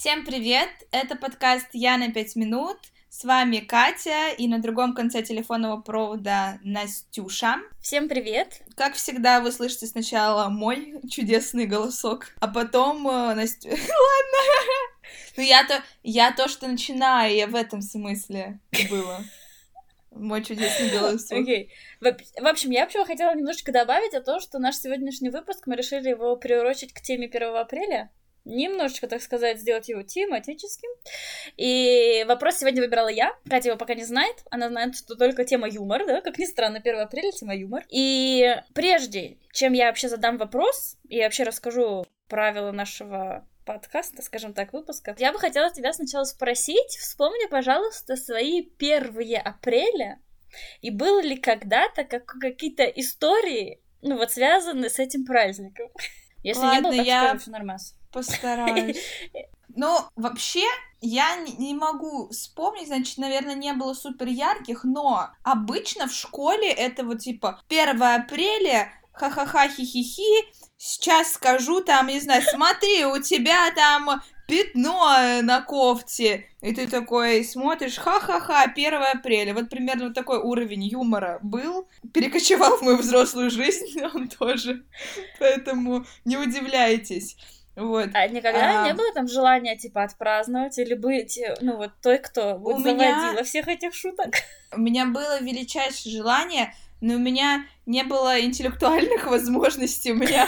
Всем привет! Это подкаст «Я на пять минут». С вами Катя и на другом конце телефонного провода Настюша. Всем привет! Как всегда, вы слышите сначала мой чудесный голосок, а потом э, Настю... Ладно! Ну я-то, я то, что начинаю, я в этом смысле было. Мой чудесный голосок. Окей. Okay. В общем, я вообще хотела немножечко добавить о том, что наш сегодняшний выпуск, мы решили его приурочить к теме 1 апреля немножечко, так сказать, сделать его тематическим. И вопрос сегодня выбирала я. Катя его пока не знает. Она знает, что только тема юмор, да, как ни странно, 1 апреля тема юмор. И прежде, чем я вообще задам вопрос и вообще расскажу правила нашего подкаста, скажем так, выпуска, я бы хотела тебя сначала спросить, вспомни, пожалуйста, свои первые апреля, и было ли когда-то как, какие-то истории, ну вот, связанные с этим праздником? Если Ладно, не было, так я... скажем, все нормально. Постараюсь. Ну, вообще, я не могу вспомнить, значит, наверное, не было супер ярких, но обычно в школе это вот типа 1 апреля, ха-ха-ха, хи-хи-хи, сейчас скажу там, не знаю, смотри, у тебя там пятно на кофте. И ты такой смотришь, ха-ха-ха, 1 апреля. Вот примерно вот такой уровень юмора был. Перекочевал в мою взрослую жизнь, он тоже. Поэтому не удивляйтесь. Вот. А никогда а... не было там желания, типа, отпраздновать или быть, ну, вот той, кто будет у меня... всех этих шуток? У меня было величайшее желание, но у меня не было интеллектуальных возможностей. У меня,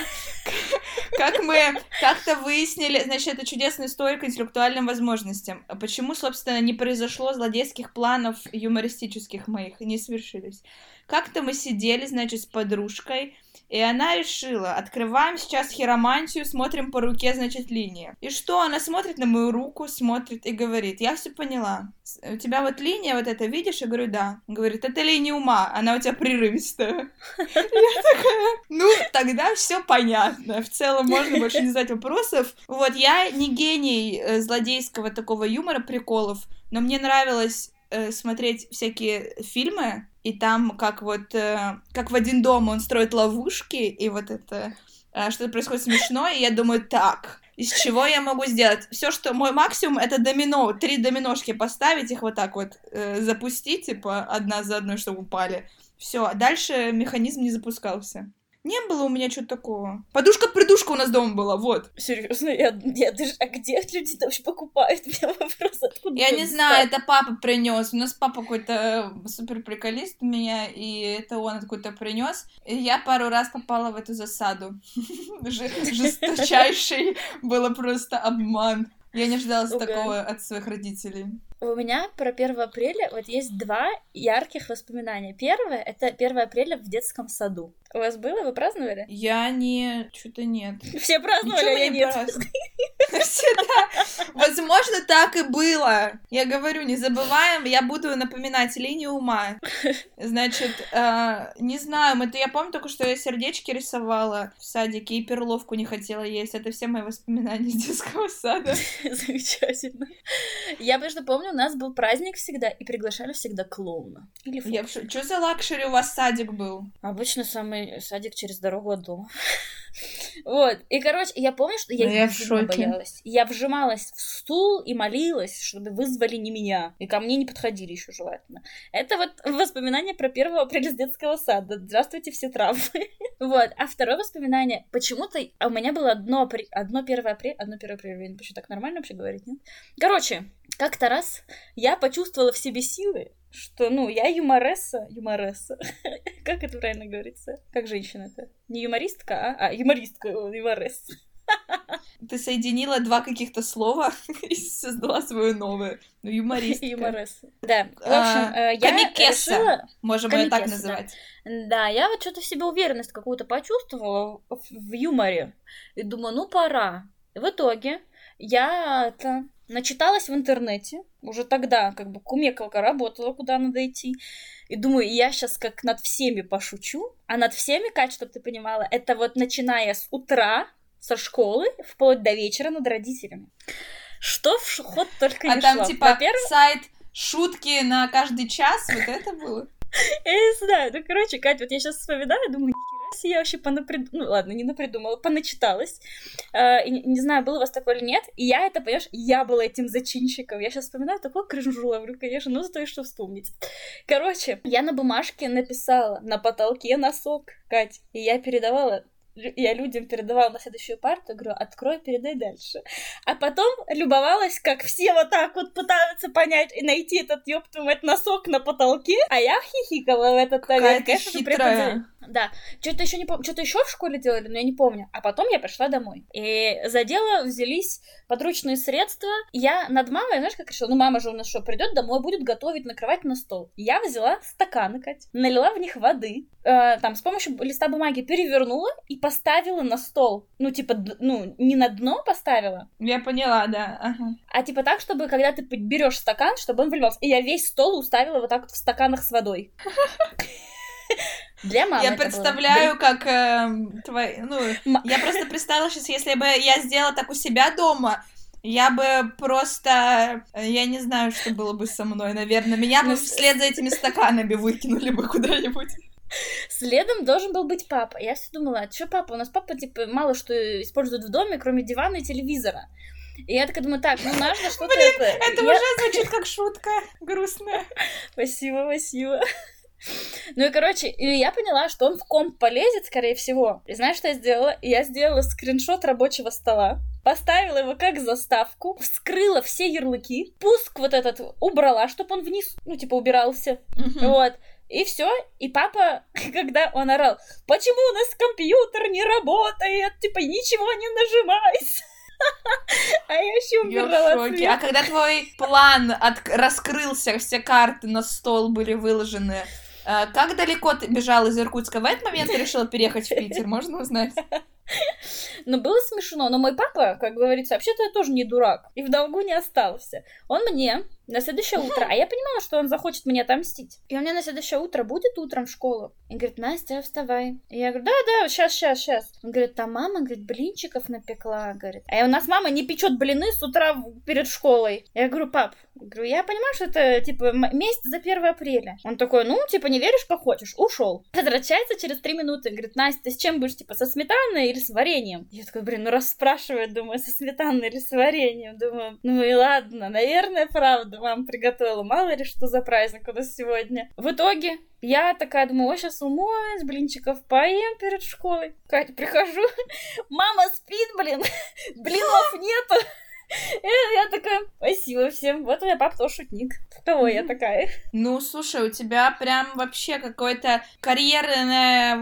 как мы как-то выяснили, значит, это чудесная история к интеллектуальным возможностям. Почему, собственно, не произошло злодейских планов юмористических моих, не свершились? Как-то мы сидели, значит, с подружкой, и она решила, открываем сейчас хиромантию, смотрим по руке, значит, линия. И что? Она смотрит на мою руку, смотрит и говорит, я все поняла. У тебя вот линия вот эта, видишь? Я говорю, да. Говорит, это линия ума, она у тебя прерывистая. Я такая, ну, тогда все понятно. В целом можно больше не задать вопросов. Вот, я не гений э, злодейского такого юмора, приколов, но мне нравилось э, смотреть всякие фильмы, и там как вот, э, как в один дом он строит ловушки, и вот это э, что-то происходит смешное, и я думаю, так, из чего я могу сделать? Все, что мой максимум, это домино, три доминошки поставить, их вот так вот э, запустить, типа, одна за одной, чтобы упали. Все, а дальше механизм не запускался. Не было у меня чего-то такого. Подушка-придушка у нас дома была, вот. Серьезно, я, я даже... А где люди вообще покупают? У меня вопрос, откуда Я не знаю, это папа принес. У нас папа какой-то супер приколист у меня, и это он откуда-то принес. И я пару раз попала в эту засаду. Жесточайший было просто обман. Я не ждала такого от своих родителей. У меня про 1 апреля вот есть два ярких воспоминания. Первое — это 1 апреля в детском саду. У вас было? Вы праздновали? Я не... Что-то нет. Все праздновали, а я нет. Всегда. Возможно, так и было. Я говорю, не забываем, я буду напоминать линию ума. Значит, э, не знаю, это я помню только, что я сердечки рисовала в садике и перловку не хотела есть. Это все мои воспоминания из детского сада. Замечательно. Я, просто помню, у нас был праздник всегда, и приглашали всегда клоуна. Или Я... Что за luxury у вас садик был? Обычно самый садик через дорогу от дома. Вот. И, короче, я помню, что я, я в боялась. Я вжималась в стул и молилась, чтобы вызвали не меня. И ко мне не подходили еще желательно. Это вот воспоминание про 1 апреля с детского сада. Здравствуйте, все травмы. Вот. А второе воспоминание. Почему-то у меня было одно, одно 1 апреля... Одно 1 апреля. Не так нормально вообще говорить, нет? Короче, как-то раз я почувствовала в себе силы, что, ну, я юморесса, юморесса. как это правильно говорится? Как женщина-то? Не юмористка, а, а юмористка, юморесса. Ты соединила два каких-то слова и создала свое новое. Ну, юмористка. Юморесса. Да. В общем, а, я комикесса. решила... Можем ее так называть. Да. да, я вот что-то в себе уверенность какую-то почувствовала в, в юморе. И думаю, ну, пора. В итоге я это начиталась в интернете, уже тогда как бы кумекалка работала, куда надо идти, и думаю, я сейчас как над всеми пошучу, а над всеми, Кать, чтобы ты понимала, это вот начиная с утра, со школы, вплоть до вечера над родителями. Что в ход только а не там, шло. типа, сайт шутки на каждый час, вот это было? Я не знаю, ну, короче, Катя, вот я сейчас вспоминаю, думаю, нихера себе, я вообще понаприд... Ну, ладно, не напридумала, поначиталась. Э, и, не знаю, было у вас такое или нет, и я это, понимаешь, я была этим зачинщиком. Я сейчас вспоминаю, такой кринжу ловлю, конечно, ну, зато что вспомнить. Короче, я на бумажке написала на потолке носок, Кать, и я передавала я людям передавала на следующую парту, говорю, открой, передай дальше. А потом любовалась, как все вот так вот пытаются понять и найти этот, ёб мать, носок на потолке, а я хихикала в этот момент. Конечно, хитрая. Да. Что-то еще не помню, что-то еще в школе делали, но я не помню. А потом я пришла домой. И за дело взялись подручные средства. Я над мамой, знаешь, как решила? Ну, мама же у нас что, придет домой, будет готовить, накрывать на стол. Я взяла стаканы, Кать, налила в них воды, э, там, с помощью листа бумаги перевернула и поставила на стол. Ну, типа, ну, не на дно поставила. Я поняла, да. Ага. А типа так, чтобы, когда ты берешь стакан, чтобы он выливался. И я весь стол уставила вот так вот в стаканах с водой. Для мамы. Я представляю, было. как э, твои. Ну, М- я просто представила сейчас, если бы я сделала так у себя дома, я бы просто... Э, я не знаю, что было бы со мной, наверное. Меня бы ну, вслед за этими стаканами выкинули бы куда-нибудь. Следом должен был быть папа. Я все думала, а что папа? У нас папа, типа, мало что использует в доме, кроме дивана и телевизора. И я такая думаю, так, ну нужно что-то... Блин, это, это я... уже звучит как шутка грустная. Спасибо, спасибо. Ну и, короче, и я поняла, что он в комп полезет, скорее всего. И знаешь, что я сделала? Я сделала скриншот рабочего стола, поставила его как заставку, вскрыла все ярлыки, пуск вот этот убрала, чтобы он вниз, ну, типа, убирался. Uh-huh. Вот. И все. И папа, когда он орал, почему у нас компьютер не работает, типа, ничего не нажимается. А я еще убирала А когда твой план от... раскрылся, все карты на стол были выложены, как далеко ты бежал из Иркутска? В этот момент ты решила переехать в Питер, можно узнать? Ну, было смешно, но мой папа, как говорится, вообще-то я тоже не дурак, и в долгу не остался. Он мне на следующее утро, а я понимала, что он захочет мне отомстить. И он мне на следующее утро будет утром в школу. И говорит, Настя, вставай. И я говорю, да-да, сейчас, сейчас, сейчас. Он говорит, там мама, говорит, блинчиков напекла, говорит. А у нас мама не печет блины с утра перед школой. Я говорю, пап, говорю, я понимаю, что это, типа, месть за 1 апреля. Он такой, ну, типа, не веришь, как хочешь. Ушел. Возвращается через 3 минуты. Говорит, Настя, ты с чем будешь, типа, со сметаной или с вареньем? Я такой, блин, ну раз спрашивает, думаю, со сметаной или с вареньем. Думаю, ну и ладно, наверное, правда мама приготовила. Мало ли что за праздник у нас сегодня. В итоге я такая думаю, ой, сейчас умоюсь, блинчиков поем перед школой. Катя, прихожу, мама спит, блин, блинов нету. Я такая, спасибо всем. Вот у меня папа тоже шутник. Кого я такая? Ну, слушай, у тебя прям вообще какой-то карьерная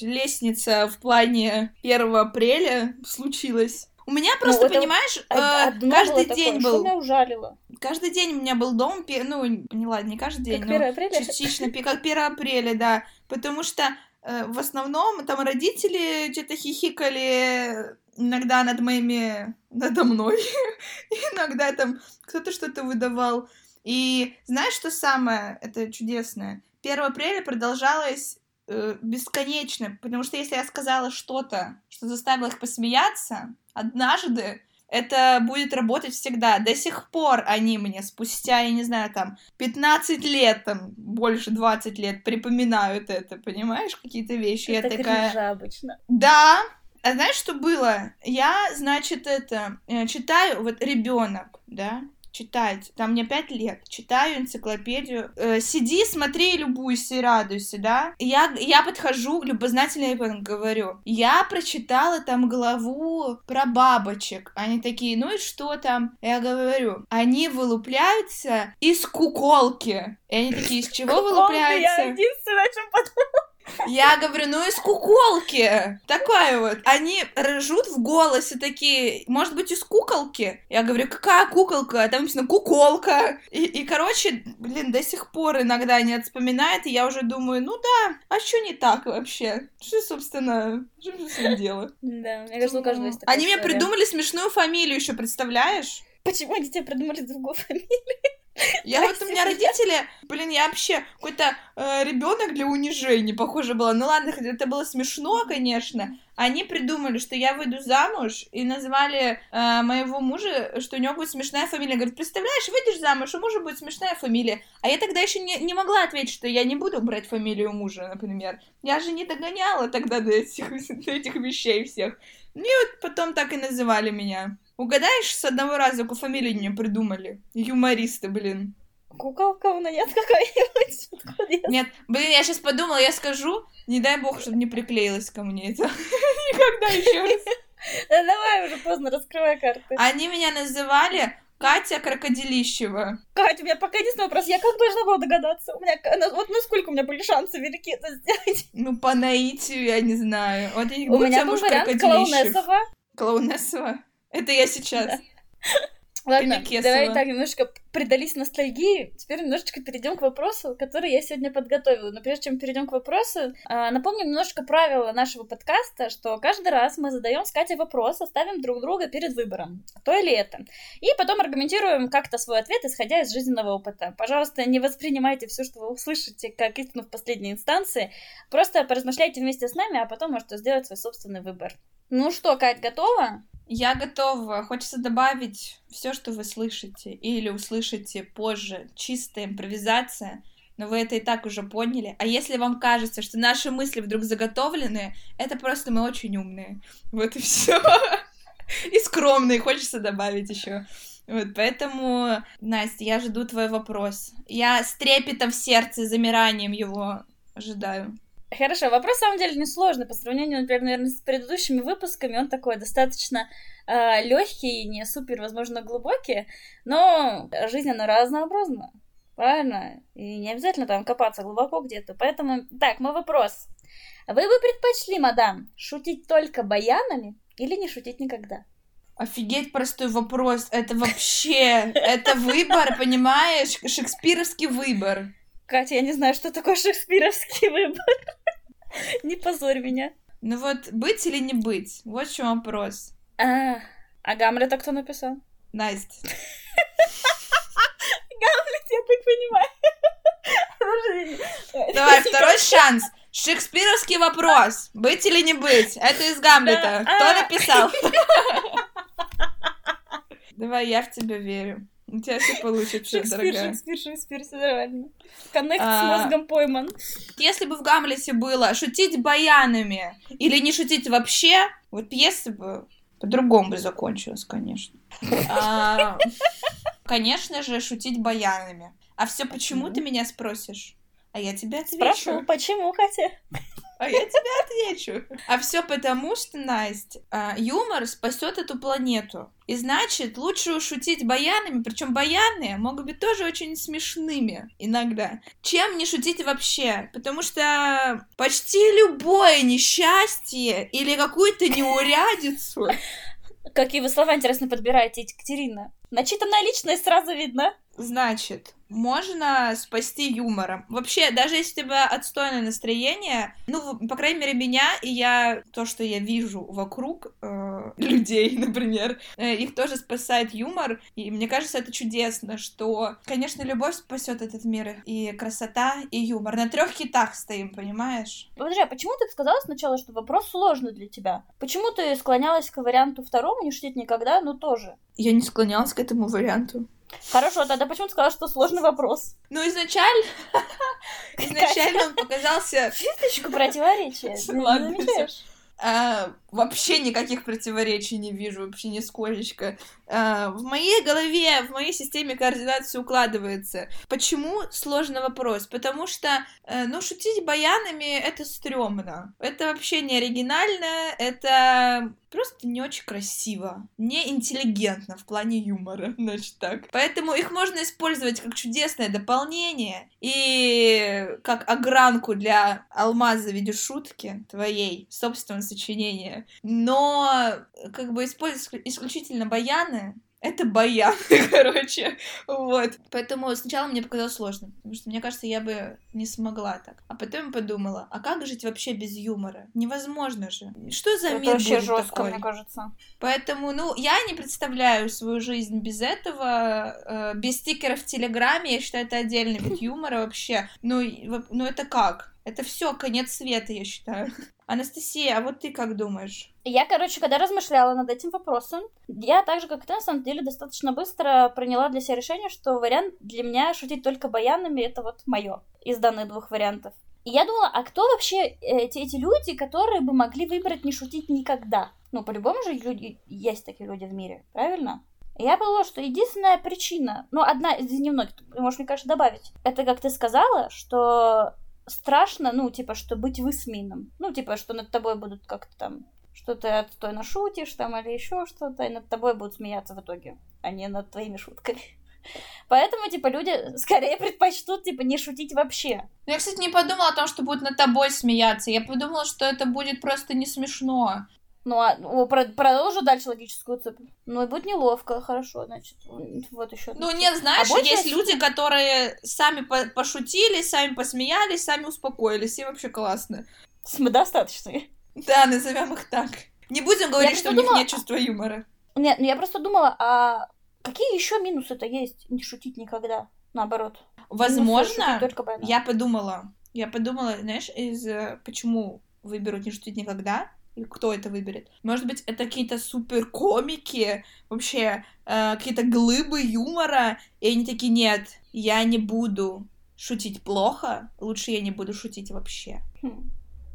лестница в плане 1 апреля случилась. У меня ну, просто, ну, понимаешь, э, каждый день такое, был... Что ужалило? Каждый день у меня был дом, ну, не ладно, не каждый день, как 1 апреля? частично, как 1 апреля, да, потому что э, в основном там родители что-то хихикали иногда над моими, надо мной, иногда там кто-то что-то выдавал. И знаешь, что самое это чудесное? 1 апреля продолжалось э, бесконечно, потому что если я сказала что-то, что заставило их посмеяться, однажды это будет работать всегда. До сих пор они мне спустя, я не знаю, там, 15 лет, там, больше 20 лет припоминают это, понимаешь, какие-то вещи. Это я такая... обычно. Да, а знаешь, что было? Я, значит, это, э, читаю, вот ребенок, да, читать. Там мне пять лет. Читаю энциклопедию. Э, сиди, смотри, любуйся и радуйся, да? Я, я подхожу, любознательно говорю. Я прочитала там главу про бабочек. Они такие, ну и что там? Я говорю, они вылупляются из куколки. И они такие, из чего вылупляются? Я единственное, о чем подумала. Я говорю, ну из куколки. Такая вот. Они ржут в голосе такие, может быть, из куколки? Я говорю, какая куколка? Там написано куколка. И, и, короче, блин, до сих пор иногда они вспоминают, и я уже думаю, ну да, а что не так вообще? Что, собственно, что же дело? Да, мне кажется, у каждого есть такая Они мне придумали смешную фамилию еще, представляешь? Почему они тебе придумали другую фамилию? Я вот у меня родители, блин, я вообще какой-то э, ребенок для унижения, похоже, была. Ну ладно, это было смешно, конечно. Они придумали, что я выйду замуж, и назвали э, моего мужа, что у него будет смешная фамилия. Говорит, представляешь, выйдешь замуж, у мужа будет смешная фамилия. А я тогда еще не, не могла ответить, что я не буду брать фамилию мужа, например. Я же не догоняла тогда до этих, до этих вещей всех. Ну и вот потом так и называли меня. Угадаешь, с одного раза какую фамилию мне придумали? Юмористы, блин. Куколковна нет какая-нибудь? Нет, блин, я сейчас подумала, я скажу, не дай бог, чтобы не приклеилось ко мне это. Никогда еще раз. Давай уже поздно, раскрывай карты. Они меня называли Катя Крокодилищева. Катя, у меня пока единственный вопрос. Я как должна была догадаться? У меня, вот насколько у меня были шансы велики это сделать? Ну, по наитию, я не знаю. Вот я, у меня был вариант Клоунесова. Клоунесова? Это я сейчас. Ладно, давай так немножко предались ностальгии. Теперь немножечко перейдем к вопросу, который я сегодня подготовила. Но прежде чем перейдем к вопросу, а, напомню немножко правила нашего подкаста, что каждый раз мы задаем с Катей вопрос, ставим друг друга перед выбором, то или это. И потом аргументируем как-то свой ответ, исходя из жизненного опыта. Пожалуйста, не воспринимайте все, что вы услышите, как истину в последней инстанции. Просто поразмышляйте вместе с нами, а потом можете сделать свой собственный выбор. Ну что, Кать, готова? Я готова. Хочется добавить все, что вы слышите или услышите позже. Чистая импровизация. Но вы это и так уже поняли. А если вам кажется, что наши мысли вдруг заготовлены, это просто мы очень умные. Вот и все. И скромные, хочется добавить еще. Вот, поэтому, Настя, я жду твой вопрос. Я с трепетом в сердце, замиранием его ожидаю. Хорошо, вопрос, на самом деле, несложный по сравнению, например, наверное, с предыдущими выпусками. Он такой достаточно э, легкий, не супер, возможно, глубокий, но жизнь, она разнообразна. Правильно? И не обязательно там копаться глубоко где-то. Поэтому, так, мой вопрос. Вы бы предпочли, мадам, шутить только баянами или не шутить никогда? Офигеть простой вопрос. Это вообще, это выбор, понимаешь? Шекспировский выбор. Катя, я не знаю, что такое шекспировский выбор. Не позорь меня. Ну вот, быть или не быть? Вот в чем вопрос. А, а Гамлета кто написал? Настя. Гамлет, я так понимаю. Давай, второй шанс. Шекспировский вопрос. Быть или не быть? Это из Гамлета. Кто а. написал? Давай, я в тебя верю. У тебя все получится, Шекспир, дорогая. Шекспир, Шекспир, все нормально. Коннект а, с мозгом пойман. Если бы в Гамлете было шутить баянами или не шутить вообще, вот пьеса бы по-другому бы закончилась, конечно. А, конечно же, шутить баянами. А все почему ты меня спросишь? А я тебя отвечу. Спрошу, почему, хотя? А я тебе отвечу. А все потому, что, Настя, а, юмор спасет эту планету. И значит, лучше шутить баянами, причем баяны могут быть тоже очень смешными иногда, чем не шутить вообще. Потому что почти любое несчастье или какую-то неурядицу Какие вы слова интересно подбираете, Екатерина? Начитанная личность сразу видно. Значит, можно спасти юмором. Вообще, даже если у тебя отстойное настроение, ну, по крайней мере, меня и я, то, что я вижу вокруг э, людей, например, э, их тоже спасает юмор. И мне кажется, это чудесно, что, конечно, любовь спасет этот мир, и красота, и юмор. На трех китах стоим, понимаешь? Подожди, а почему ты сказала сначала, что вопрос сложный для тебя? Почему ты склонялась к варианту второму, не шутить никогда, но тоже? Я не склонялась к этому варианту. Хорошо, тогда почему ты сказала, что сложный вопрос? Ну, изначально... Изначально он показался... Чуточку противоречия. Ладно, вообще никаких противоречий не вижу, вообще нисколечко. А, в моей голове, в моей системе координации укладывается. Почему? Сложный вопрос. Потому что, э, ну, шутить баянами — это стрёмно. Это вообще не оригинально, это просто не очень красиво, не интеллигентно в плане юмора, значит так. Поэтому их можно использовать как чудесное дополнение и как огранку для алмаза в виде шутки твоей собственного сочинения. Но как бы использовать исключительно баяны это баян, короче, вот. Поэтому сначала мне показалось сложно, потому что, мне кажется, я бы не смогла так. А потом подумала, а как жить вообще без юмора? Невозможно же. Что за Это мир вообще будет жестко, такой? мне кажется. Поэтому, ну, я не представляю свою жизнь без этого, э, без стикеров в Телеграме, я считаю, это отдельный вид юмора вообще. Ну, ну это как? Это все конец света, я считаю. Анастасия, а вот ты как думаешь? Я, короче, когда размышляла над этим вопросом, я так же, как ты, на самом деле, достаточно быстро приняла для себя решение, что вариант для меня шутить только баянами это вот мое из данных двух вариантов. И я думала, а кто вообще эти, эти люди, которые бы могли выбрать не шутить никогда? Ну, по-любому же люди, есть такие люди в мире, правильно? Я подумала, что единственная причина, ну, одна из немногих, ты можешь, мне кажется, добавить, это, как ты сказала, что страшно, ну, типа, что быть высмеянным. Ну, типа, что над тобой будут как-то там что ты отстойно шутишь там или еще что-то, и над тобой будут смеяться в итоге, а не над твоими шутками. Поэтому, типа, люди скорее предпочтут, типа, не шутить вообще. Ну, Я, кстати, не подумала о том, что будут над тобой смеяться. Я подумала, что это будет просто не смешно. Ну, а продолжу дальше логическую цепь. Ну, и будет неловко, хорошо, значит, вот еще. Ну, нет, знаешь, А есть люди, которые сами по- пошутили, сами посмеялись, сами успокоились, и вообще классно. Самодостаточные. Да, назовем их так. Не будем говорить, просто что у них думала- нет чувства юмора. Нет, ну я просто думала, а какие еще минусы-то есть не шутить никогда? Наоборот. Возможно, я подумала, я подумала, знаешь, из э, почему выберут не шутить никогда, и кто это выберет. Может быть, это какие-то супер комики, вообще э, какие-то глыбы юмора, и они такие, нет, я не буду шутить плохо, лучше я не буду шутить вообще. Хм.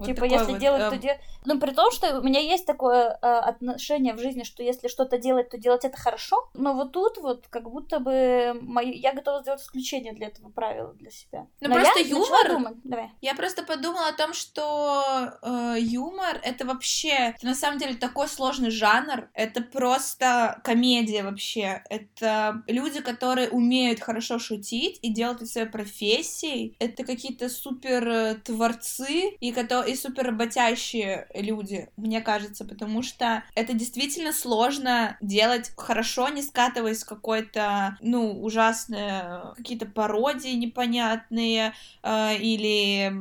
Вот типа, если вот, делать, э, то делать... Ну, при том, что у меня есть такое э, отношение в жизни, что если что-то делать, то делать это хорошо. Но вот тут вот как будто бы мои... я готова сделать исключение для этого правила для себя. Ну, Но просто я юмор- думать- Давай. Я просто подумала о том, что э, юмор это вообще это на самом деле такой сложный жанр. Это просто комедия вообще. Это люди, которые умеют хорошо шутить и делать это своей профессией. Это какие-то супер э, творцы и, кото- и супер работящие люди, мне кажется, потому что это действительно сложно делать хорошо, не скатываясь в какой-то, ну, ужасные какие-то пародии непонятные, э, или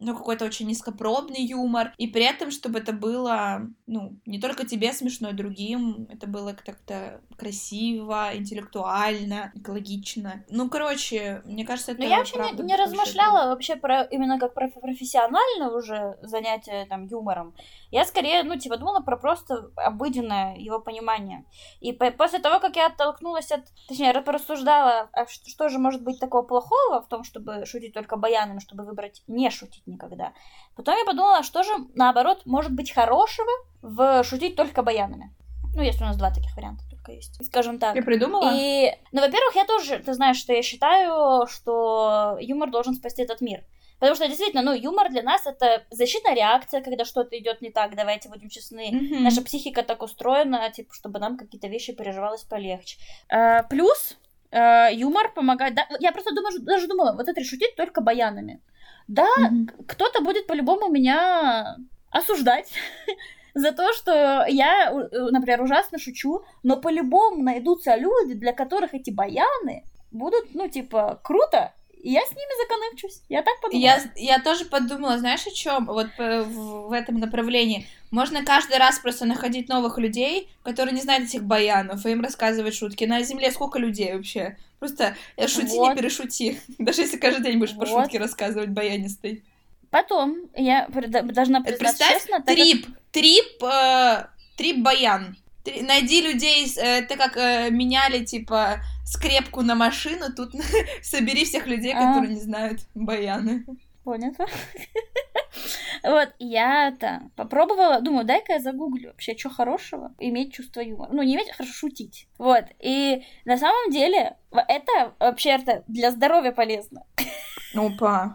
ну, какой-то очень низкопробный юмор, и при этом, чтобы это было, ну, не только тебе смешно, и другим, это было как-то красиво, интеллектуально, экологично. Ну, короче, мне кажется, это Но я вообще не, не размышляла вообще про именно как про профессиональное уже занятие там юмором. Я скорее, ну, типа, думала про просто обыденное его понимание. И по- после того, как я оттолкнулась от... Точнее, я порассуждала, а ш- что же может быть такого плохого в том, чтобы шутить только баянами, чтобы выбрать не шутить никогда. Потом я подумала, что же, наоборот, может быть хорошего в шутить только баянами. Ну, если у нас два таких варианта только есть. Скажем так. Я придумала? И, ну, во-первых, я тоже, ты знаешь, что я считаю, что юмор должен спасти этот мир. Потому что действительно, ну, юмор для нас это защитная реакция, когда что-то идет не так, давайте будем честны. Мгм. Наша психика так устроена, типа, чтобы нам какие-то вещи переживалось полегче. А, плюс э, юмор помогает. Да, я просто думаю, даже думала, вот это шутить только баянами. Да, Мгм. кто-то будет по-любому меня осуждать за то, что я, например, ужасно шучу, но по-любому найдутся люди, для которых эти баяны будут, ну, типа, круто, и я с ними законыкчусь. Я так подумала. Я, я тоже подумала, знаешь, о чем? Вот по- в, в этом направлении. Можно каждый раз просто находить новых людей, которые не знают этих баянов, и им рассказывать шутки. На Земле сколько людей вообще? Просто э, шути, Вот. не перешути. Даже если каждый день будешь по Вот. шутке рассказывать баянистой. Потом я должна Это признать Представь, честно, так как- трип, трип, э, трип баян. Три- Найди людей, э, это как э, меняли, типа, скрепку на машину, тут собери всех людей, А. которые не знают баяны. Понятно. Вот, я-то попробовала, думаю, дай-ка я загуглю вообще, что хорошего иметь чувство юмора. Ну, не иметь, а хорошо шутить. Вот, и на самом деле это вообще это для здоровья полезно. Опа.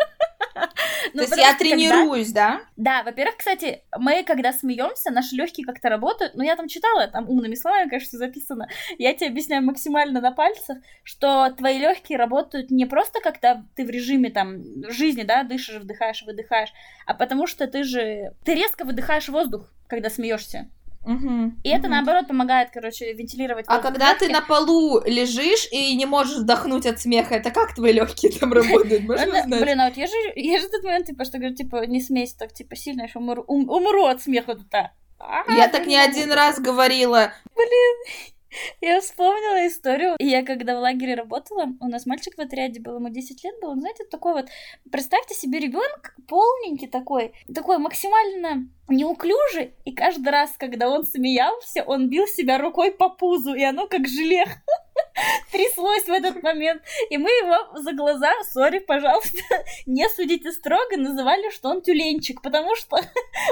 Ну, То есть потому я тренируюсь, да? Да, во-первых, кстати, мы когда смеемся, наши легкие как-то работают. Ну, я там читала, там умными словами, конечно, записано. Я тебе объясняю максимально на пальцах, что твои легкие работают не просто когда ты в режиме там жизни, да, дышишь, вдыхаешь, выдыхаешь, а потому что ты же ты резко выдыхаешь воздух, когда смеешься. Угу. И это, Мгм. наоборот, помогает, короче, вентилировать А когда ты на полу лежишь и не можешь вдохнуть от смеха, это как твои легкие там работают? Можно? Блин, а вот я же, я же в тот момент, типа, что говорю, типа, не смейся так, типа, сильно, я умру, ум- умру от смеха тут. а. Я так блин, не один раз говорила. Я вспомнила историю. И я когда в лагере работала, у нас мальчик в отряде был, ему 10 лет было. Ну, знаете, такой вот, представьте себе ребенок полненький такой, такой максимально неуклюжий, и каждый раз, когда он смеялся, он бил себя рукой по пузу, и оно как желе тряслось в этот момент. И мы его за глаза, сори, пожалуйста, не судите строго, называли, что он тюленчик, потому что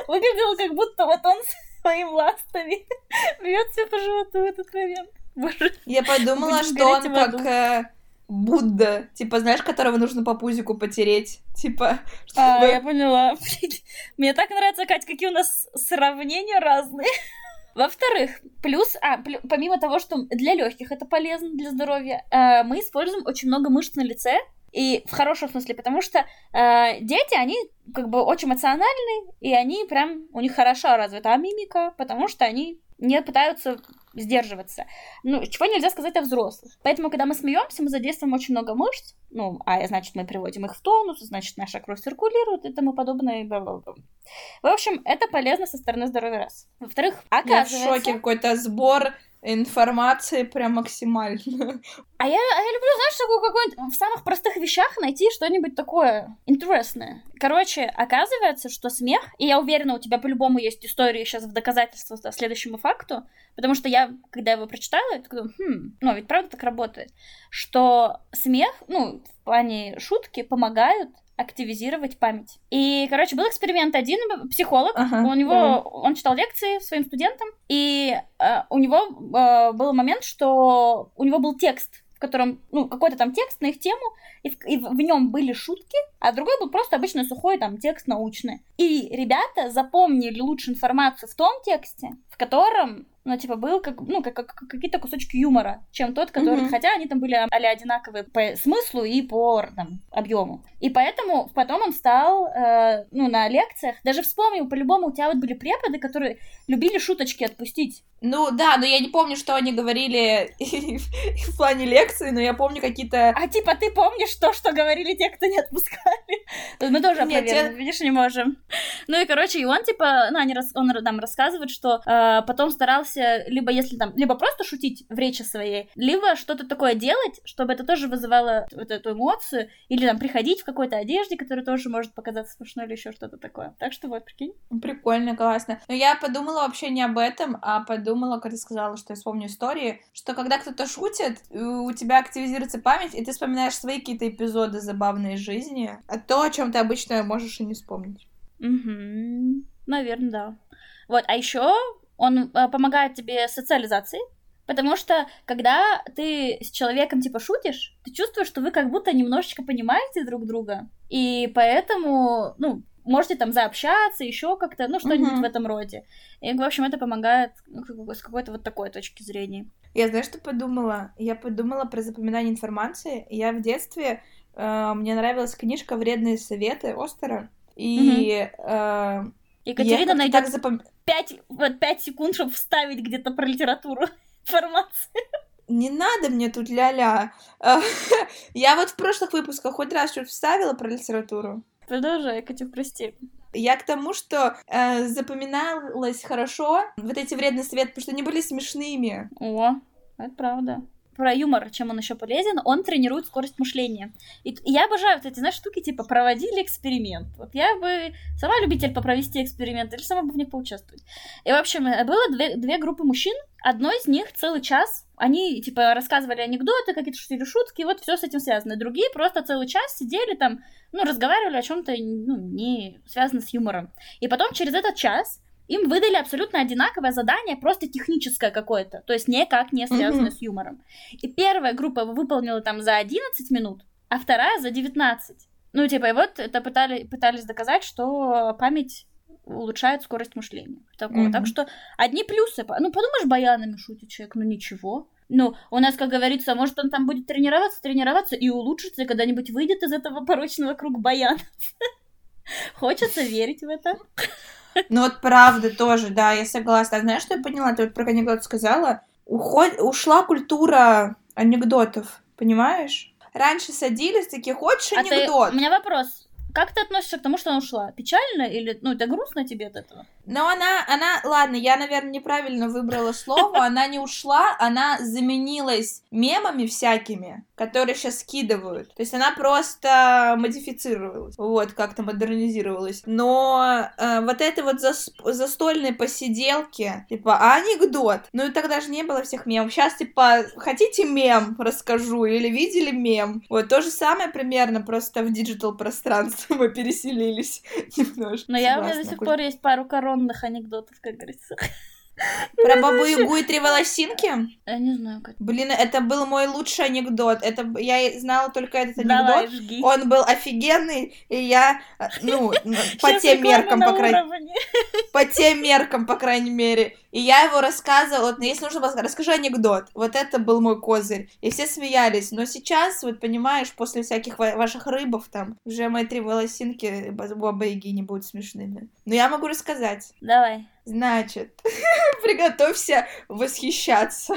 выглядело как будто вот он своими ластами бьет себя по животу в этот момент. Боже. Я подумала, Будем что он как э, Будда, типа, знаешь, которого нужно по пузику потереть, типа, А, чтобы... я поняла. Мне так нравится, Кать, какие у нас сравнения разные. Во-вторых, плюс, а, плю- помимо того, что для легких это полезно для здоровья, э, мы используем очень много мышц на лице, и в хорошем смысле, потому что э, дети, они как бы очень эмоциональны, и они прям, у них хорошо развита мимика, потому что они не пытаются сдерживаться. Ну, чего нельзя сказать о взрослых. Поэтому, когда мы смеемся, мы задействуем очень много мышц, ну, а значит, мы приводим их в тонус, значит, наша кровь циркулирует и тому подобное. И. В общем, это полезно со стороны здоровья раз. Во-вторых, Я в оказывается... шоке, какой-то сбор информации прям максимально. А я, а я люблю, знаешь, такую какую-нибудь в самых простых вещах найти что-нибудь такое интересное. Короче, оказывается, что смех, и я уверена, у тебя по-любому есть истории сейчас в доказательство да, следующему факту, потому что я, когда его прочитала, я такая, хм, ну, ведь правда так работает, что смех, ну, в плане шутки помогают активизировать память. И, короче, был эксперимент один, психолог, Ага, у него, давай. он читал лекции своим студентам, и э, у него э, был момент, что у него был текст, в котором, ну, какой-то там текст на их тему, и в, и в нем были шутки, а другой был просто обычный сухой там текст научный. И ребята запомнили лучше информацию в том тексте, в котором, ну, типа, был как, ну, как, как- как какие-то кусочки юмора, чем тот, который, Мгм. хотя они там были а одинаковые по смыслу и по там, объему. И поэтому потом он стал, э, ну, на лекциях, даже вспомнил, по-любому у тебя вот были преподы, которые любили шуточки отпустить. Ну да, но я не помню, что они говорили в плане лекции, но я помню какие-то... А типа ты помнишь то, что говорили те, кто не отпускали? Мы тоже я- видишь, не можем. Ну и, короче, и он, типа, ну, они он нам рассказывает, что э, потом старался, либо если там, либо просто шутить в речи своей, либо что-то такое делать, чтобы это тоже вызывало вот эту эмоцию, или там приходить в какой-то одежде, которая тоже может показаться смешной, или еще что-то такое. Так что вот, прикинь. Прикольно, классно. Но я подумала вообще не об этом, а подумала, когда сказала, что я вспомню истории, что когда кто-то шутит, у тебя активизируется память, и ты вспоминаешь свои какие-то эпизоды забавной жизни, а то, о чем ты обычно можешь и не вспомнить. Угу. Наверное, да. Вот, а еще он э, помогает тебе социализации, потому что когда ты с человеком типа шутишь, ты чувствуешь, что вы как будто немножечко понимаете друг друга, и поэтому, ну, можете там заобщаться, еще как-то, ну, что-нибудь Мгм. в этом роде. И, в общем, это помогает ну, с какой-то вот такой точки зрения. Я знаешь, что подумала? Я подумала про запоминание информации. Я в детстве... э, мне нравилась книжка «Вредные советы» Остера. И э, Екатерина я найдет так запом- пять, вот пять секунд, чтобы вставить где-то про литературу информацию. Не надо мне тут ля-ля. Э, Я вот в прошлых выпусках хоть раз что-то вставила про литературу. Продолжай, Катя, прости. Я к тому, что э, запоминалось хорошо вот эти вредные советы, потому что они были смешными. О, это правда. Про юмор, чем он еще полезен, он тренирует скорость мышления. И, я обожаю вот эти, знаешь, штуки, типа, проводили эксперимент. Вот я бы сама любитель попровести эксперимент, или сама бы в них поучаствовать. И, в общем, э, было две, две группы мужчин, одной из них целый час, они, типа, рассказывали анекдоты, какие-то шутили шутки, вот все с этим связано. Другие просто целый час сидели там, ну, разговаривали о чем-то, ну, не связанном с юмором. И потом через этот час им выдали абсолютно одинаковое задание, просто техническое какое-то, то есть никак не связанное Мгм. с юмором. И первая группа его выполнила там за 11 минут, а вторая за 19. Ну, типа, и вот это пытали, пытались доказать, что память улучшает скорость мышления. Такого. Мгм. Так что одни плюсы. Ну, подумаешь, баянами шутит человек, ну ничего. Ну, у нас, как говорится, может, он там будет тренироваться, тренироваться и улучшится, и когда-нибудь выйдет из этого порочного круга баяна. Хочется верить в это. Ну вот правда тоже, да, я согласна. А знаешь, что я поняла? Ты вот про анекдот сказала. Уход... Ушла культура анекдотов, понимаешь? Раньше садились такие, хочешь А ты-? У меня вопрос. Как ты относишься к тому, что она ушла? Печально или, ну, это грустно тебе от этого? Но она, она, ладно, я, наверное, неправильно выбрала слово. Она не ушла, она заменилась мемами всякими, которые сейчас скидывают. То есть она просто модифицировалась, вот, как-то модернизировалась. Но э, вот это вот зас- застольные посиделки, типа, анекдот? Ну и тогда же не было всех мемов. Сейчас, типа, хотите мем расскажу? Или видели мем? Вот то же самое примерно, просто в digital пространство мы переселились немножко. Но я у меня до сих пор есть пару коронных анекдотов, как говорится. Про бабу Ягу и три волосинки? Я не знаю, как. Блин, это был мой лучший анекдот. Это я знала только этот Давай, анекдот. жги. Он был офигенный, и я, э, ну, ну, по тем меркам, по крайней по тем меркам, по крайней мере. И я его рассказывала, вот, если нужно расскажи анекдот. Вот это был мой козырь. И все смеялись. Но сейчас, вот понимаешь, после всяких ва- ваших рыбов там, уже мои три волосинки баба Яги не будут смешными. Но я могу рассказать. Давай, Значит, приготовься восхищаться.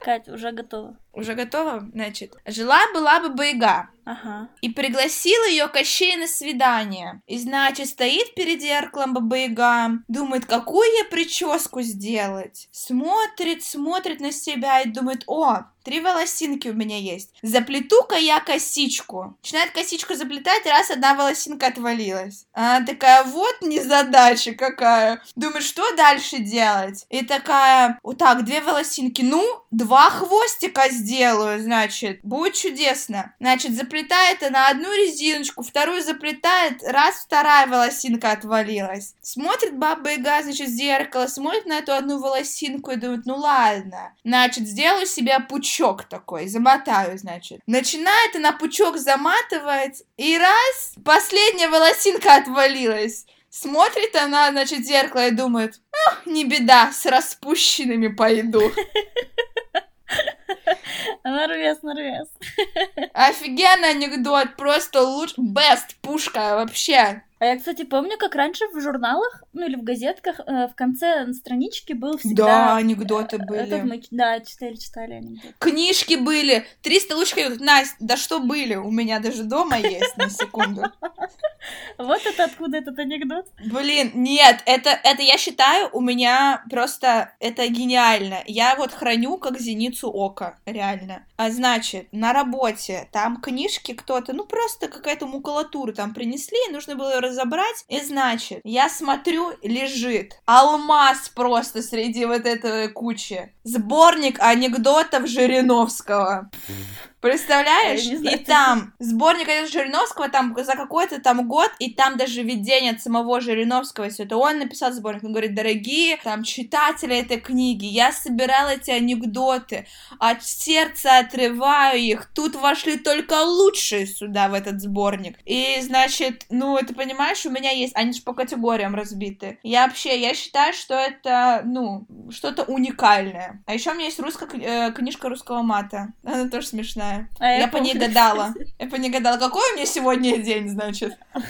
Катя, уже готова. Уже готова? Значит, жила-была бы Байга, Ага. и пригласил ее Кощей на свидание. И, значит, стоит перед зеркалом Баба-Яга, думает, какую ей прическу сделать. Смотрит, смотрит на себя и думает, о, три волосинки у меня есть. Заплету-ка я косичку. Начинает косичку заплетать, раз одна волосинка отвалилась. Она такая, вот незадача какая. Думает, что дальше делать? И такая, вот так, две волосинки. Ну, два хвостика сделаю, значит. Будет чудесно. Значит, заплетает она одну резиночку, вторую заплетает, раз вторая волосинка отвалилась. Смотрит баба Яга, значит, в зеркало, смотрит на эту одну волосинку и думает, ну ладно. Значит, сделаю себе пучок такой, замотаю, значит. Начинает она пучок заматывать, и раз, последняя волосинка отвалилась. Смотрит она, значит, в зеркало и думает, «Ах, не беда, с распущенными пойду. Нарвес, нарвес. Офигенный анекдот, просто лучше, best, пушка вообще. А я, кстати, помню, как раньше в журналах, ну или в газетках, э, в конце странички был Да, всегда... анекдоты Этот были. мы, да, читали, читали анекдот. Книжки были, 300 лучков, Настя, да что были, у меня даже дома есть, на секунду. Вот это откуда этот анекдот? Блин, нет, это, это я считаю, у меня просто это гениально. Я вот храню как зеницу ока, реально. А значит, на работе там книжки кто-то, ну просто какая-то макулатура там принесли, и нужно было разобрать. И значит, я смотрю, лежит алмаз просто среди вот этой кучи. Сборник анекдотов Жириновского. Представляешь? И там сборник Жириновского там за какой-то там год, и там даже видение от самого Жириновского, все это он написал сборник. Он говорит, дорогие там читатели этой книги, я собирал эти анекдоты, от сердца отрываю их, тут вошли только лучшие сюда в этот сборник. И, значит, ну, ты понимаешь, у меня есть, они же по категориям разбиты. Я вообще, я считаю, что это, ну, что-то уникальное. А еще у меня есть русская э, книжка русского мата. Она тоже смешная. А Я, по ней помню, гадала. кстати. Я по ней гадала, какой у меня сегодня день, значит.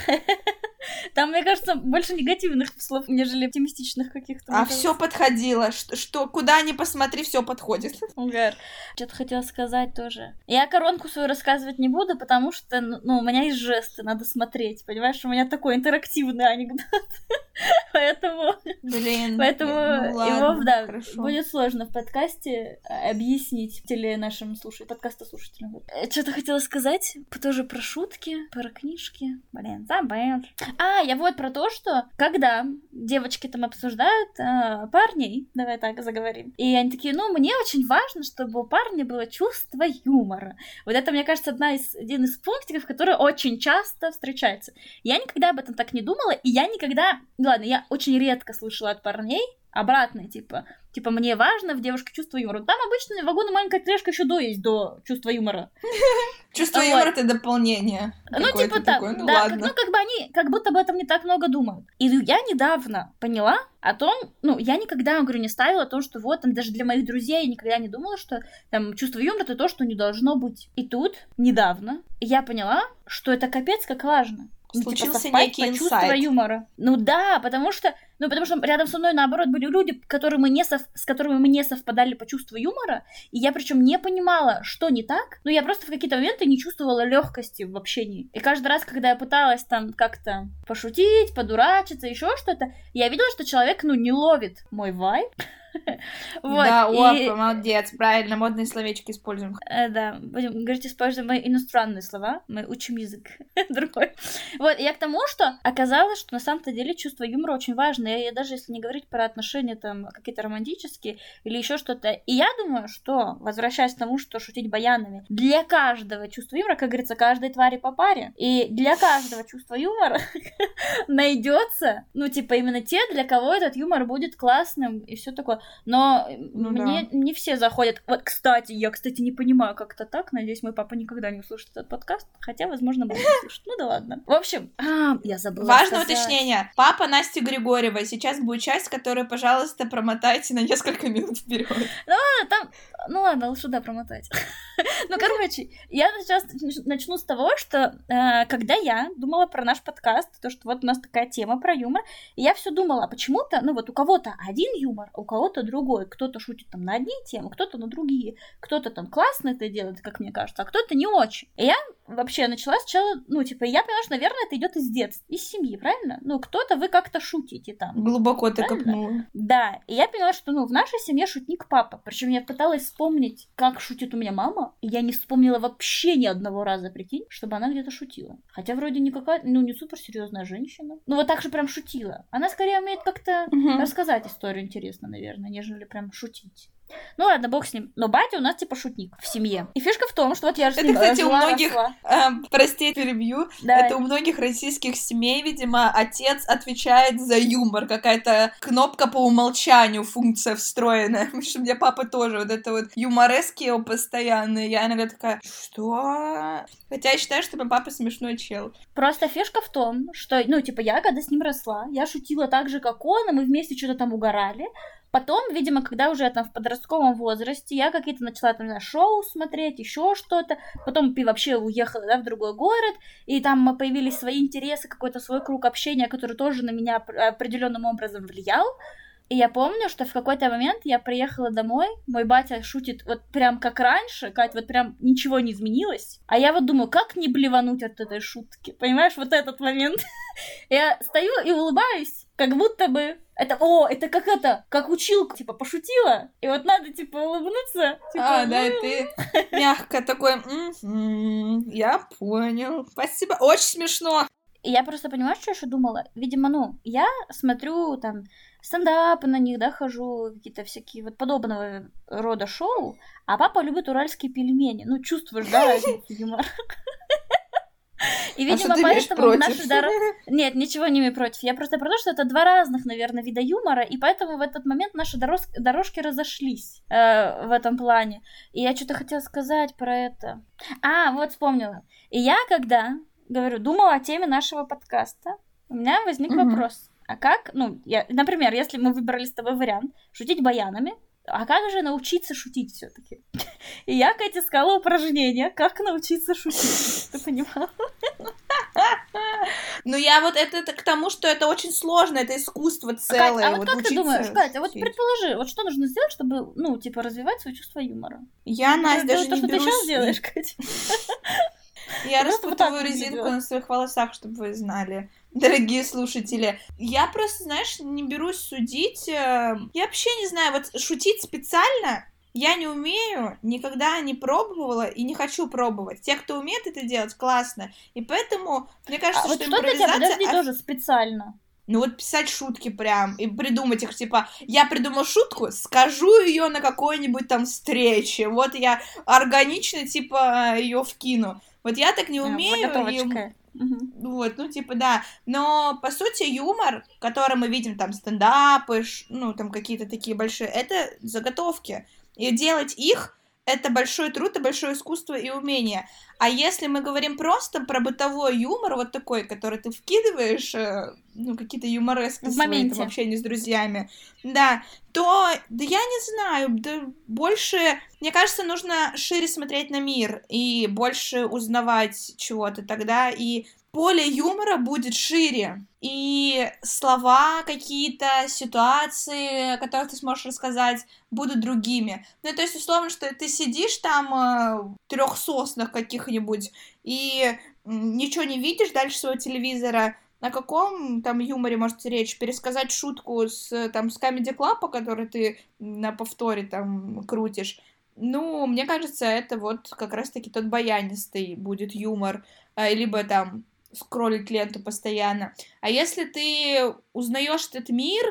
Там, мне кажется, больше негативных слов, нежели оптимистичных каких-то. А все подходило. Что, что куда ни посмотри, все подходит. Угар. Что-то хотела сказать тоже. Я коронку свою рассказывать не буду, потому что, ну, у меня есть жесты, надо смотреть, понимаешь? У меня такой интерактивный анекдот. Поэтому, Блин. поэтому ну ладно, его, да, хорошо. будет сложно в подкасте э, объяснить теле нашим слушателям, подкаста слушателям. Вот. Что-то хотела сказать, тоже про шутки, про книжки. Блин, забыл. А, я вот про то, что когда девочки там обсуждают э, парней, давай так заговорим, и они такие, ну, мне очень важно, чтобы у парня было чувство юмора. Вот это, мне кажется, одна из, один из пунктиков, который очень часто встречается. Я никогда об этом так не думала, и я никогда... Ладно, я очень редко слышала от парней обратное, типа, типа, мне важно в девушке чувство юмора. Там обычно вагон маленькая тележка еще до есть, до чувства юмора. Чувство юмора это дополнение. Ну, типа так, Ну да, ну, как бы они, как будто об этом не так много думают. И я недавно поняла о том, ну, я никогда, говорю, не ставила о том, что вот, там, даже для моих друзей я никогда не думала, что там чувство юмора это то, что не должно быть. И тут, недавно, я поняла, что это капец как важно. Ну, типа, Случился совпасть некий инсайт. юмора. Ну да, потому что, ну потому что рядом со мной наоборот были люди, которые мы не сов- с которыми мы не совпадали по чувству юмора, и я причем не понимала, что не так, но я просто в какие-то моменты не чувствовала легкости в общении. И каждый раз, когда я пыталась там как-то пошутить, подурачиться, еще что-то, я видела, что человек, ну, не ловит мой вайб. Вот, Да, и- о, молодец, правильно, модные словечки используем. Э, да, будем говорить, используем мы иностранные слова, мы учим язык другой. Вот, и я к тому, что оказалось, что на самом-то деле чувство юмора очень важно, и даже если не говорить про отношения там какие-то романтические или еще что-то. И я думаю, что, возвращаясь к тому, что шутить баянами, для каждого чувства юмора, как говорится, каждой твари по паре, и для каждого чувства юмора найдется, ну, типа, именно те, для кого этот юмор будет классным и все такое. Но Ну мне не все заходят. Вот, кстати, я, кстати, не понимаю, как это так. Надеюсь, мой папа никогда не услышит этот подкаст. Хотя, возможно, будет услышать. Ну да ладно. В общем, а, я забыла Важное сказать. уточнение. Папа Насти Григорьевой. Сейчас будет часть, которую, пожалуйста, промотайте на несколько минут вперед. А, там... Ну ладно, лучше да промотать. Ну, короче, я сейчас нач- начну с того, что э, когда я думала про наш подкаст, то, что вот у нас такая тема про юмор, я все думала, а почему-то, ну вот у кого-то один юмор, у кого-то другой. Кто-то шутит там на одни темы, кто-то на другие. Кто-то там классно это делает, как мне кажется, а кто-то не очень. И я вообще начала сначала, ну, типа, я поняла, что, наверное, это идет из детства, из семьи, правильно? Ну, кто-то вы как-то шутите там. Глубоко ты копнула. Да, и я поняла, что, ну, в нашей семье шутник папа. Причем я пыталась вспомнить, как шутит у меня мама, и я не вспомнила вообще ни одного раза, прикинь, чтобы она где-то шутила. Хотя вроде никакая, ну, не супер серьезная женщина. Ну, вот так же прям шутила. Она скорее умеет как-то Мгм. рассказать историю интересно, наверное, нежели прям шутить. Ну ладно, бог с ним. Но батя у нас типа шутник в семье. И фишка в том, что вот я же Это, кстати, у жила, многих- росла. А, прости, перебью. Да. Это у многих российских семей, видимо, отец отвечает за юмор. Какая-то кнопка по умолчанию, функция встроенная. Потому что у меня папа тоже вот это вот юморески постоянные. Я иногда такая, что? Хотя я считаю, что мой папа смешной чел. Просто фишка в том, что, ну, типа, я когда с ним росла, я шутила так же, как он, и мы вместе что-то там угорали. Потом, видимо, когда уже там в подростковом возрасте, я какие-то начала там, знаю, шоу смотреть, еще что-то. Потом вообще уехала, да, в другой город, и там появились свои интересы, какой-то свой круг общения, который тоже на меня оп- определенным образом влиял. И я помню, что в какой-то момент я приехала домой, мой батя шутит вот прям как раньше, Кать, вот прям ничего не изменилось. А я вот думаю, как не блевануть от этой шутки? Понимаешь, вот этот момент. Я стою и улыбаюсь, как будто бы это, о, это как это, как училка, типа, пошутила, и вот надо, типа, улыбнуться. Типа, А, да, и «М, ты мягко такой, «Мгм, я понял, спасибо, очень смешно. И я просто понимаю, что я еще думала. Видимо, ну, я смотрю там стендапы на них, да, хожу, какие-то всякие вот подобного рода шоу, а папа любит уральские пельмени. Ну, чувствуешь, да, юмора. И, А видимо, имеешь поэтому наши дорог... Нет, ничего не имею против. Я просто про то, что это два разных, наверное, вида юмора, и поэтому в этот момент наши дорос- дорожки разошлись э, в этом плане. И я что-то хотела сказать про это. А, вот вспомнила. И я, когда, говорю, думала о теме нашего подкаста, у меня возник Мгм. вопрос. А как, ну, я, например, если мы выбрали с тобой вариант шутить баянами, а как же научиться шутить все-таки? И я, Катя, искала упражнения, как научиться шутить. Ты понимала? Ну, я вот это, это к тому, что это очень сложно, это искусство Кать, целое. а вот как ты думаешь, Катя, вот предположи, вот что нужно сделать, чтобы, ну, типа, развивать свое чувство юмора? Я, Настя, даже то, не что ты сейчас делаешь, Катя. Я распутываю резинку на своих волосах, чтобы вы знали. Дорогие слушатели, я просто, знаешь, не берусь судить. э, Я вообще не знаю, вот шутить специально я не умею, никогда не пробовала и не хочу пробовать. Те, кто умеет это делать, классно. И поэтому, мне кажется, А вот что что для тебя, импровизация... подожди, тоже специально? Ну вот писать шутки прям и придумать их, типа, я придумал шутку, скажу ее на какой-нибудь там встрече, вот я органично, типа, ее вкину. Вот я так не А, умею, и заготовочка. Мгм. вот, ну, типа, да. Но, по сути, юмор, который мы видим, там, стендапы, ну, там, какие-то такие большие, это заготовки. И делать их — это большой труд и большое искусство и умение. А если мы говорим просто про бытовой юмор, вот такой, который ты вкидываешь, э, ну, какие-то юморески В свои, там, моменте. общении с друзьями, да, то, да я не знаю, да больше, мне кажется, нужно шире смотреть на мир и больше узнавать чего-то тогда, и поле юмора будет шире, и слова какие-то, ситуации, которые ты сможешь рассказать, будут другими. Ну, то есть, условно, что ты сидишь там э, трех соснах каких-нибудь и ничего не видишь дальше своего телевизора, на каком там юморе может речь? Пересказать шутку с, там, с Comedy Club, который ты на повторе там крутишь? Ну, мне кажется, это вот как раз-таки тот баянистый будет юмор. А, либо там скроллить ленту постоянно. А если ты узнаешь этот мир,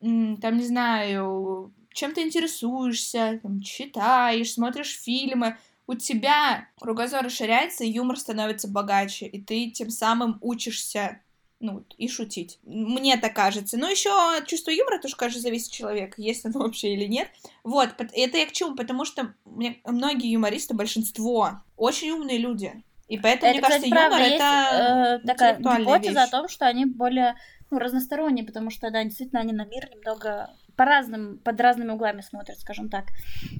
там, не знаю, чем ты интересуешься, там, читаешь, смотришь фильмы, у тебя кругозор расширяется, и юмор становится богаче, и ты тем самым учишься ну, и шутить. Мне так кажется. Но еще чувство юмора тоже, кажется, зависит от человека, есть оно вообще или нет. Вот, это я к чему? Потому что многие юмористы, большинство, очень умные люди. И поэтому, это, мне кажется, кстати, юмор правда, это есть, э, такая гипотеза вещь. о том, что они более ну, разносторонние, потому что, да, действительно, они на мир немного по разным, под разными углами смотрят, скажем так.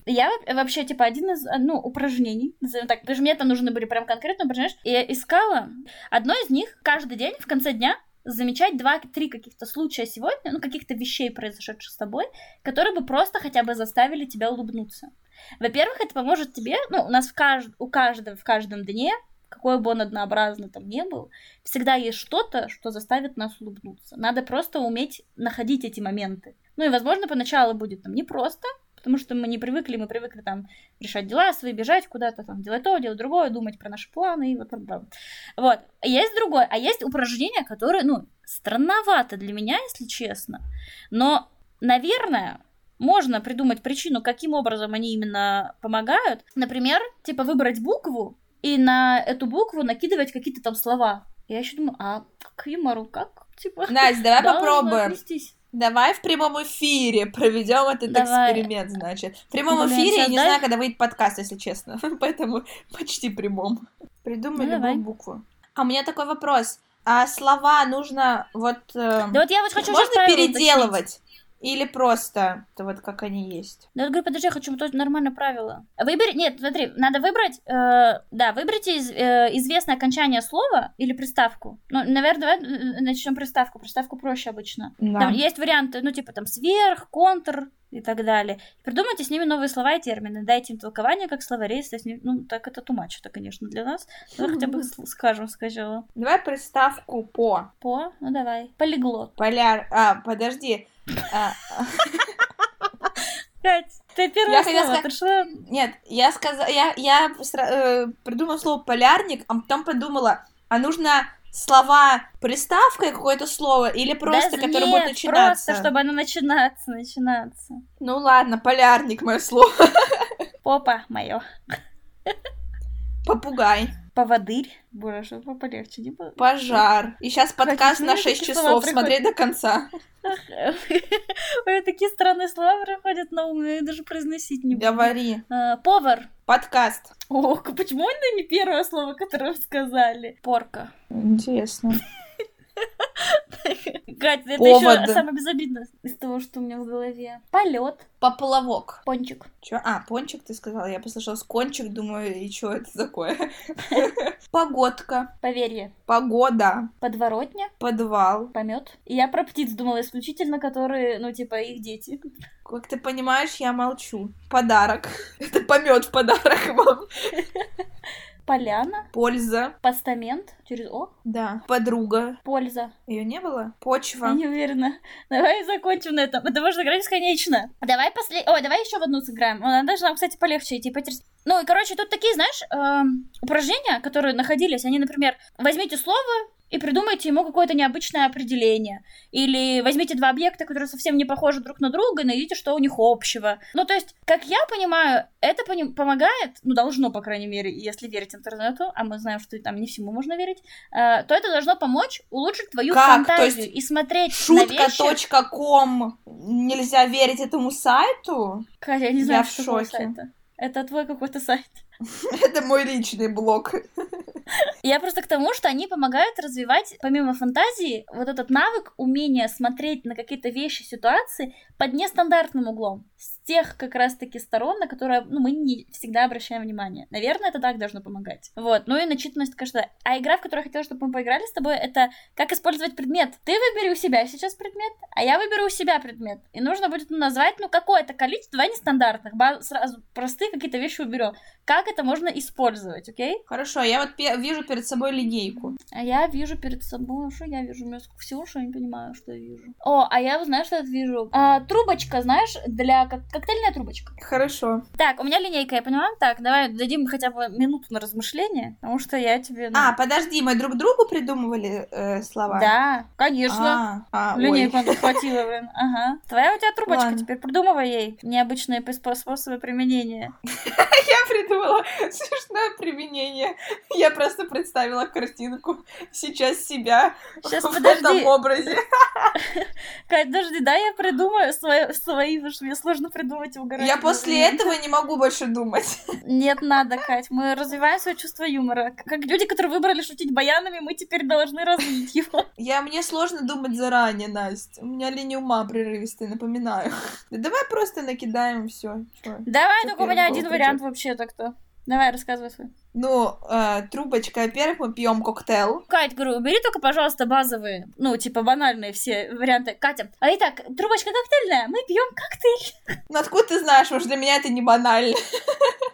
Я вообще, типа, один из, ну, упражнений, назовем так, потому что мне там нужны были прям конкретно упражнения, я искала. Одно из них каждый день в конце дня замечать два-три каких-то случая сегодня, ну, каких-то вещей, произошедших с тобой, которые бы просто хотя бы заставили тебя улыбнуться. Во-первых, это поможет тебе, ну, у нас в кажд... у каждого в каждом дне какой бы он однообразный там не был, всегда есть что-то, что заставит нас улыбнуться. Надо просто уметь находить эти моменты. Ну и, возможно, поначалу будет там непросто, потому что мы не привыкли, мы привыкли там решать дела свои, бежать куда-то, там, делать то, делать другое, думать про наши планы и вот. Вот. Есть другое, а есть упражнения, которые, ну, странновато для меня, если честно, но, наверное, можно придумать причину, каким образом они именно помогают. Например, типа выбрать букву и на эту букву накидывать какие-то там слова. Я еще думаю, а к юмору как? Типа, Настя, давай попробуем. Отнестись. Давай в прямом эфире проведем этот Давай. эксперимент, значит. В прямом Блин, эфире я не дай. знаю, когда выйдет подкаст, если честно. Поэтому почти прямом. Придумай Ну, любую букву. А у меня такой вопрос. А слова нужно вот... э, Да вот я вот хочу можно уточнить. Или просто это вот как они есть? Да, я говорю, подожди, я хочу тоже нормальное правило. Выбери, нет, смотри, надо выбрать, э, да, выберите из- э, известное окончание слова или приставку. Ну, наверное, давай э, начнем приставку. Приставку проще обычно. Да. Там есть варианты, ну, типа там сверх, контр и так далее. Придумайте с ними новые слова и термины. Дайте им толкование как словари, если с ним- ну, так это тумач, это, конечно, для нас. Ну, хотя бы скажем сначала. Давай приставку по. По, ну давай. Полиглот. Поляр... А, подожди. Кать, ты первое Я слово, сказать- что? Нет, я сказала, я, я э, придумала слово полярник, а потом подумала, а нужно слова приставкой какое-то слово или просто, Да которое нет, будет начинаться? просто, чтобы оно начинаться, начинаться. Ну ладно, полярник мое слово. Попа мое. Попугай, Поводырь. Боже, что полегче, не было. пожар. И сейчас подкаст на ну, 6 такие часов, смотреть до конца. Такие странные слова приходят на ум, я даже произносить не буду. Говори. А, Повар. Подкаст. Ох, почему это не первое слово, которое вы сказали? Порка. Интересно. Катя, это Повод. еще самое безобидное из того, что у меня в голове. Полет. Поплавок. Пончик. Чё? А, пончик ты сказала? Я послышала с кончик, думаю, и что это такое? Погодка. Поверье. Погода. Подворотня. Подвал. Помет. И я про птиц думала исключительно, которые, ну, типа, их дети. Как ты понимаешь, я молчу. Подарок. Это помет в подарок вам. Поляна. Польза. Постамент. Через О. Да. Подруга. Польза. Ее не было? Я Почва. не уверена. Давай закончим на этом. Это можно играть бесконечно. Давай после... Ой, давай еще в одну сыграем. Она должна, кстати, полегче идти. потерс- Ну, и, короче, тут такие, знаешь, эм, упражнения, которые находились, они, например, возьмите слово и придумайте ему какое-то необычное определение. Или возьмите два объекта, которые совсем не похожи друг на друга, и найдите, что у них общего. Ну, то есть, как я понимаю, это пони- помогает, ну, должно, по крайней мере, если верить интернету, а мы знаем, что там не всему можно верить, э, то это должно помочь улучшить твою Как? То фантазию есть и смотреть на вещи... Шутка.ком. Нельзя верить этому сайту? Катя, я не знаю, Я в что такое шоке. сайта. Это твой какой-то сайт. Это мой личный блог. Я просто к тому, что они помогают развивать, помимо фантазии, вот этот навык, умение смотреть на какие-то вещи, ситуации под нестандартным углом. Тех как раз-таки сторон, на которые ну, мы не всегда обращаем внимание. Наверное, это так должно помогать. Вот. Ну и начитанность каждая. А игра, в которую я хотела, чтобы мы поиграли с тобой, это как использовать предмет. Ты выбери у себя сейчас предмет, а я выберу у себя предмет. И нужно будет ну, назвать, ну, какое-то количество, два нестандартных, сразу простые какие-то вещи уберем. Как это можно использовать, окей? Хорошо, я вот вижу перед собой линейку. А я вижу перед собой, что я вижу? У меня всего, что я не понимаю, что я вижу. О, а я, знаешь, что я вижу? А, трубочка, знаешь, для... Как, коктейльная трубочка. Хорошо. Так, у меня линейка, я поняла? Так, давай дадим хотя бы минуту на размышление, потому что я тебе... Ну... А, подожди, мы друг другу придумывали э, слова? Да, конечно. А, а, Линейку хватило, блин. Ага. Твоя у тебя трубочка, Ладно. теперь придумывай ей необычные способы применения. Я придумала смешное применение. Я просто представила картинку сейчас себя Сейчас, в этом образе. Кать, подожди, да, я придумаю свои, свои, потому что мне сложно придумать угорать. Я после этого не могу больше думать. Нет, надо, Кать, мы развиваем свое чувство юмора. Как люди, которые выбрали шутить баянами, мы теперь должны развить его. Я, мне сложно думать заранее, Настя. У меня линия ума прерывистая, напоминаю. Да давай просто накидаем все. Давай, только у меня один вариант вообще так-то. Давай, рассказывай свой. Ну, э, трубочка, во-первых, мы пьем коктейль. Кать, говорю, убери только, пожалуйста, базовые, ну, типа банальные все варианты. Катя, а итак, трубочка коктейльная, мы пьем коктейль. Ну, откуда ты знаешь, может, для меня это не банально.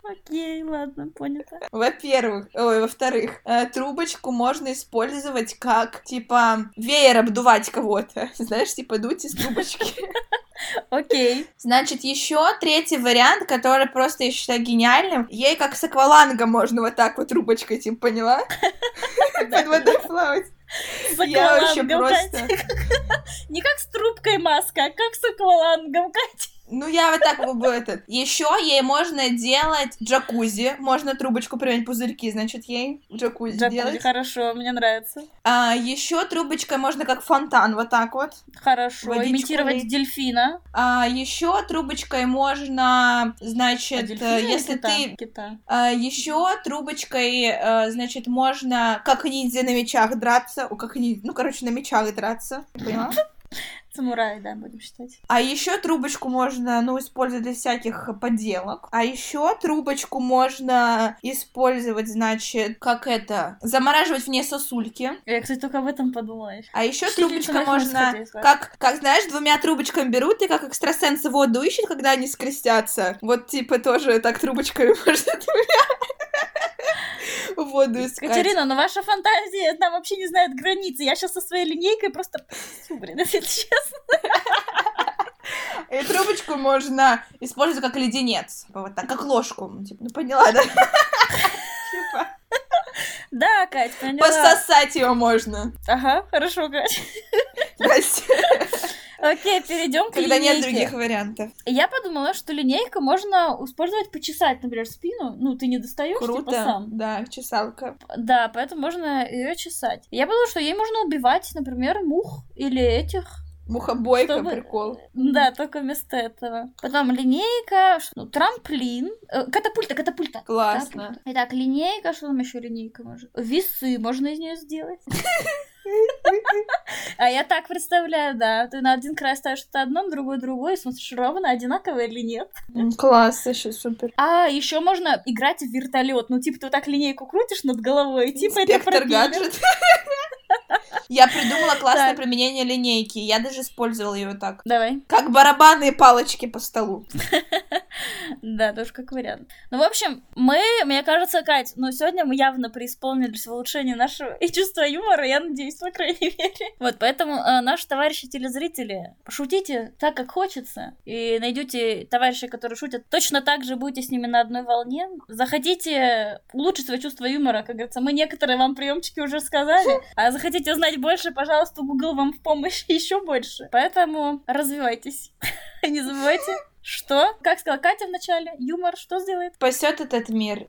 Окей, ладно, понято. Во-первых, ой, во-вторых, э, трубочку можно использовать как, типа, веер обдувать кого-то. Знаешь, типа, дуть из трубочки. Окей. Значит, еще третий вариант, который просто я считаю гениальным. Ей как с аквалангом можно вот так вот трубочкой, типа, поняла? Под водой плавать. Я вообще просто... Не как с трубкой маска, а как с аквалангом, Катя. Ну, я вот так бы этот. Еще ей можно делать джакузи. Можно трубочку применить пузырьки, значит, ей джакузи, джакузи делать. хорошо, мне нравится. А, еще трубочкой можно как фонтан, вот так вот. Хорошо, Водичку имитировать лить. дельфина. А, еще трубочкой можно, значит, а если кита? ты... Кита. А, еще трубочкой, а, значит, можно как ниндзя на мечах драться. О, как ниндзя, ну, короче, на мечах драться. Поняла? Самурай, да, будем считать. А еще трубочку можно, ну, использовать для всяких поделок. А еще трубочку можно использовать, значит, как это, замораживать в ней сосульки. Я, кстати, только об этом подумала. А еще трубочка можно, как, как, знаешь, двумя трубочками берут и как экстрасенсы воду ищут, когда они скрестятся. Вот, типа, тоже так трубочками можно двумя воду искать. Катерина, но ваша фантазия там вообще не знает границы. Я сейчас со своей линейкой просто... Блин, если честно. И трубочку можно использовать как леденец. Типа вот так, как ложку. Ну, типа, ну поняла, да? Типа. Да, Кать, поняла. Пососать его можно. Ага, хорошо, Кать. Окей, перейдем к Когда линейке. нет других вариантов. Я подумала, что линейка можно использовать почесать, например, спину. Ну, ты не достаешь типа, Круто. типа сам. Да, чесалка. Да, поэтому можно ее чесать. Я подумала, что ей можно убивать, например, мух или этих Мухобойка, Чтобы... прикол. Да, только вместо этого. Потом линейка, ну, трамплин, э, катапульта, катапульта. Классно. Катапульта. Итак, линейка, что там еще линейка может? Весы можно из нее сделать. А я так представляю, да. Ты на один край ставишь что-то одно, на другой другой, и смотришь, ровно одинаковое или нет. Класс, еще супер. А, еще можно играть в вертолет. Ну, типа, ты вот так линейку крутишь над головой, и типа это пропеллер. Я придумала классное так. применение линейки. Я даже использовала ее так. Давай. Как барабанные палочки по столу. Да, тоже как вариант. Ну, в общем, мы, мне кажется, Кать, ну, сегодня мы явно преисполнились в улучшении нашего и чувства юмора, я надеюсь, по крайней мере. Вот, поэтому э, наши товарищи телезрители, пошутите так, как хочется, и найдете товарищей, которые шутят точно так же, будете с ними на одной волне. Захотите улучшить свое чувство юмора, как говорится, мы некоторые вам приемчики уже сказали, а захотите узнать больше, пожалуйста, Google вам в помощь еще больше. Поэтому развивайтесь. Не забывайте что? Как сказала Катя в начале, юмор что сделает? Спасет этот мир.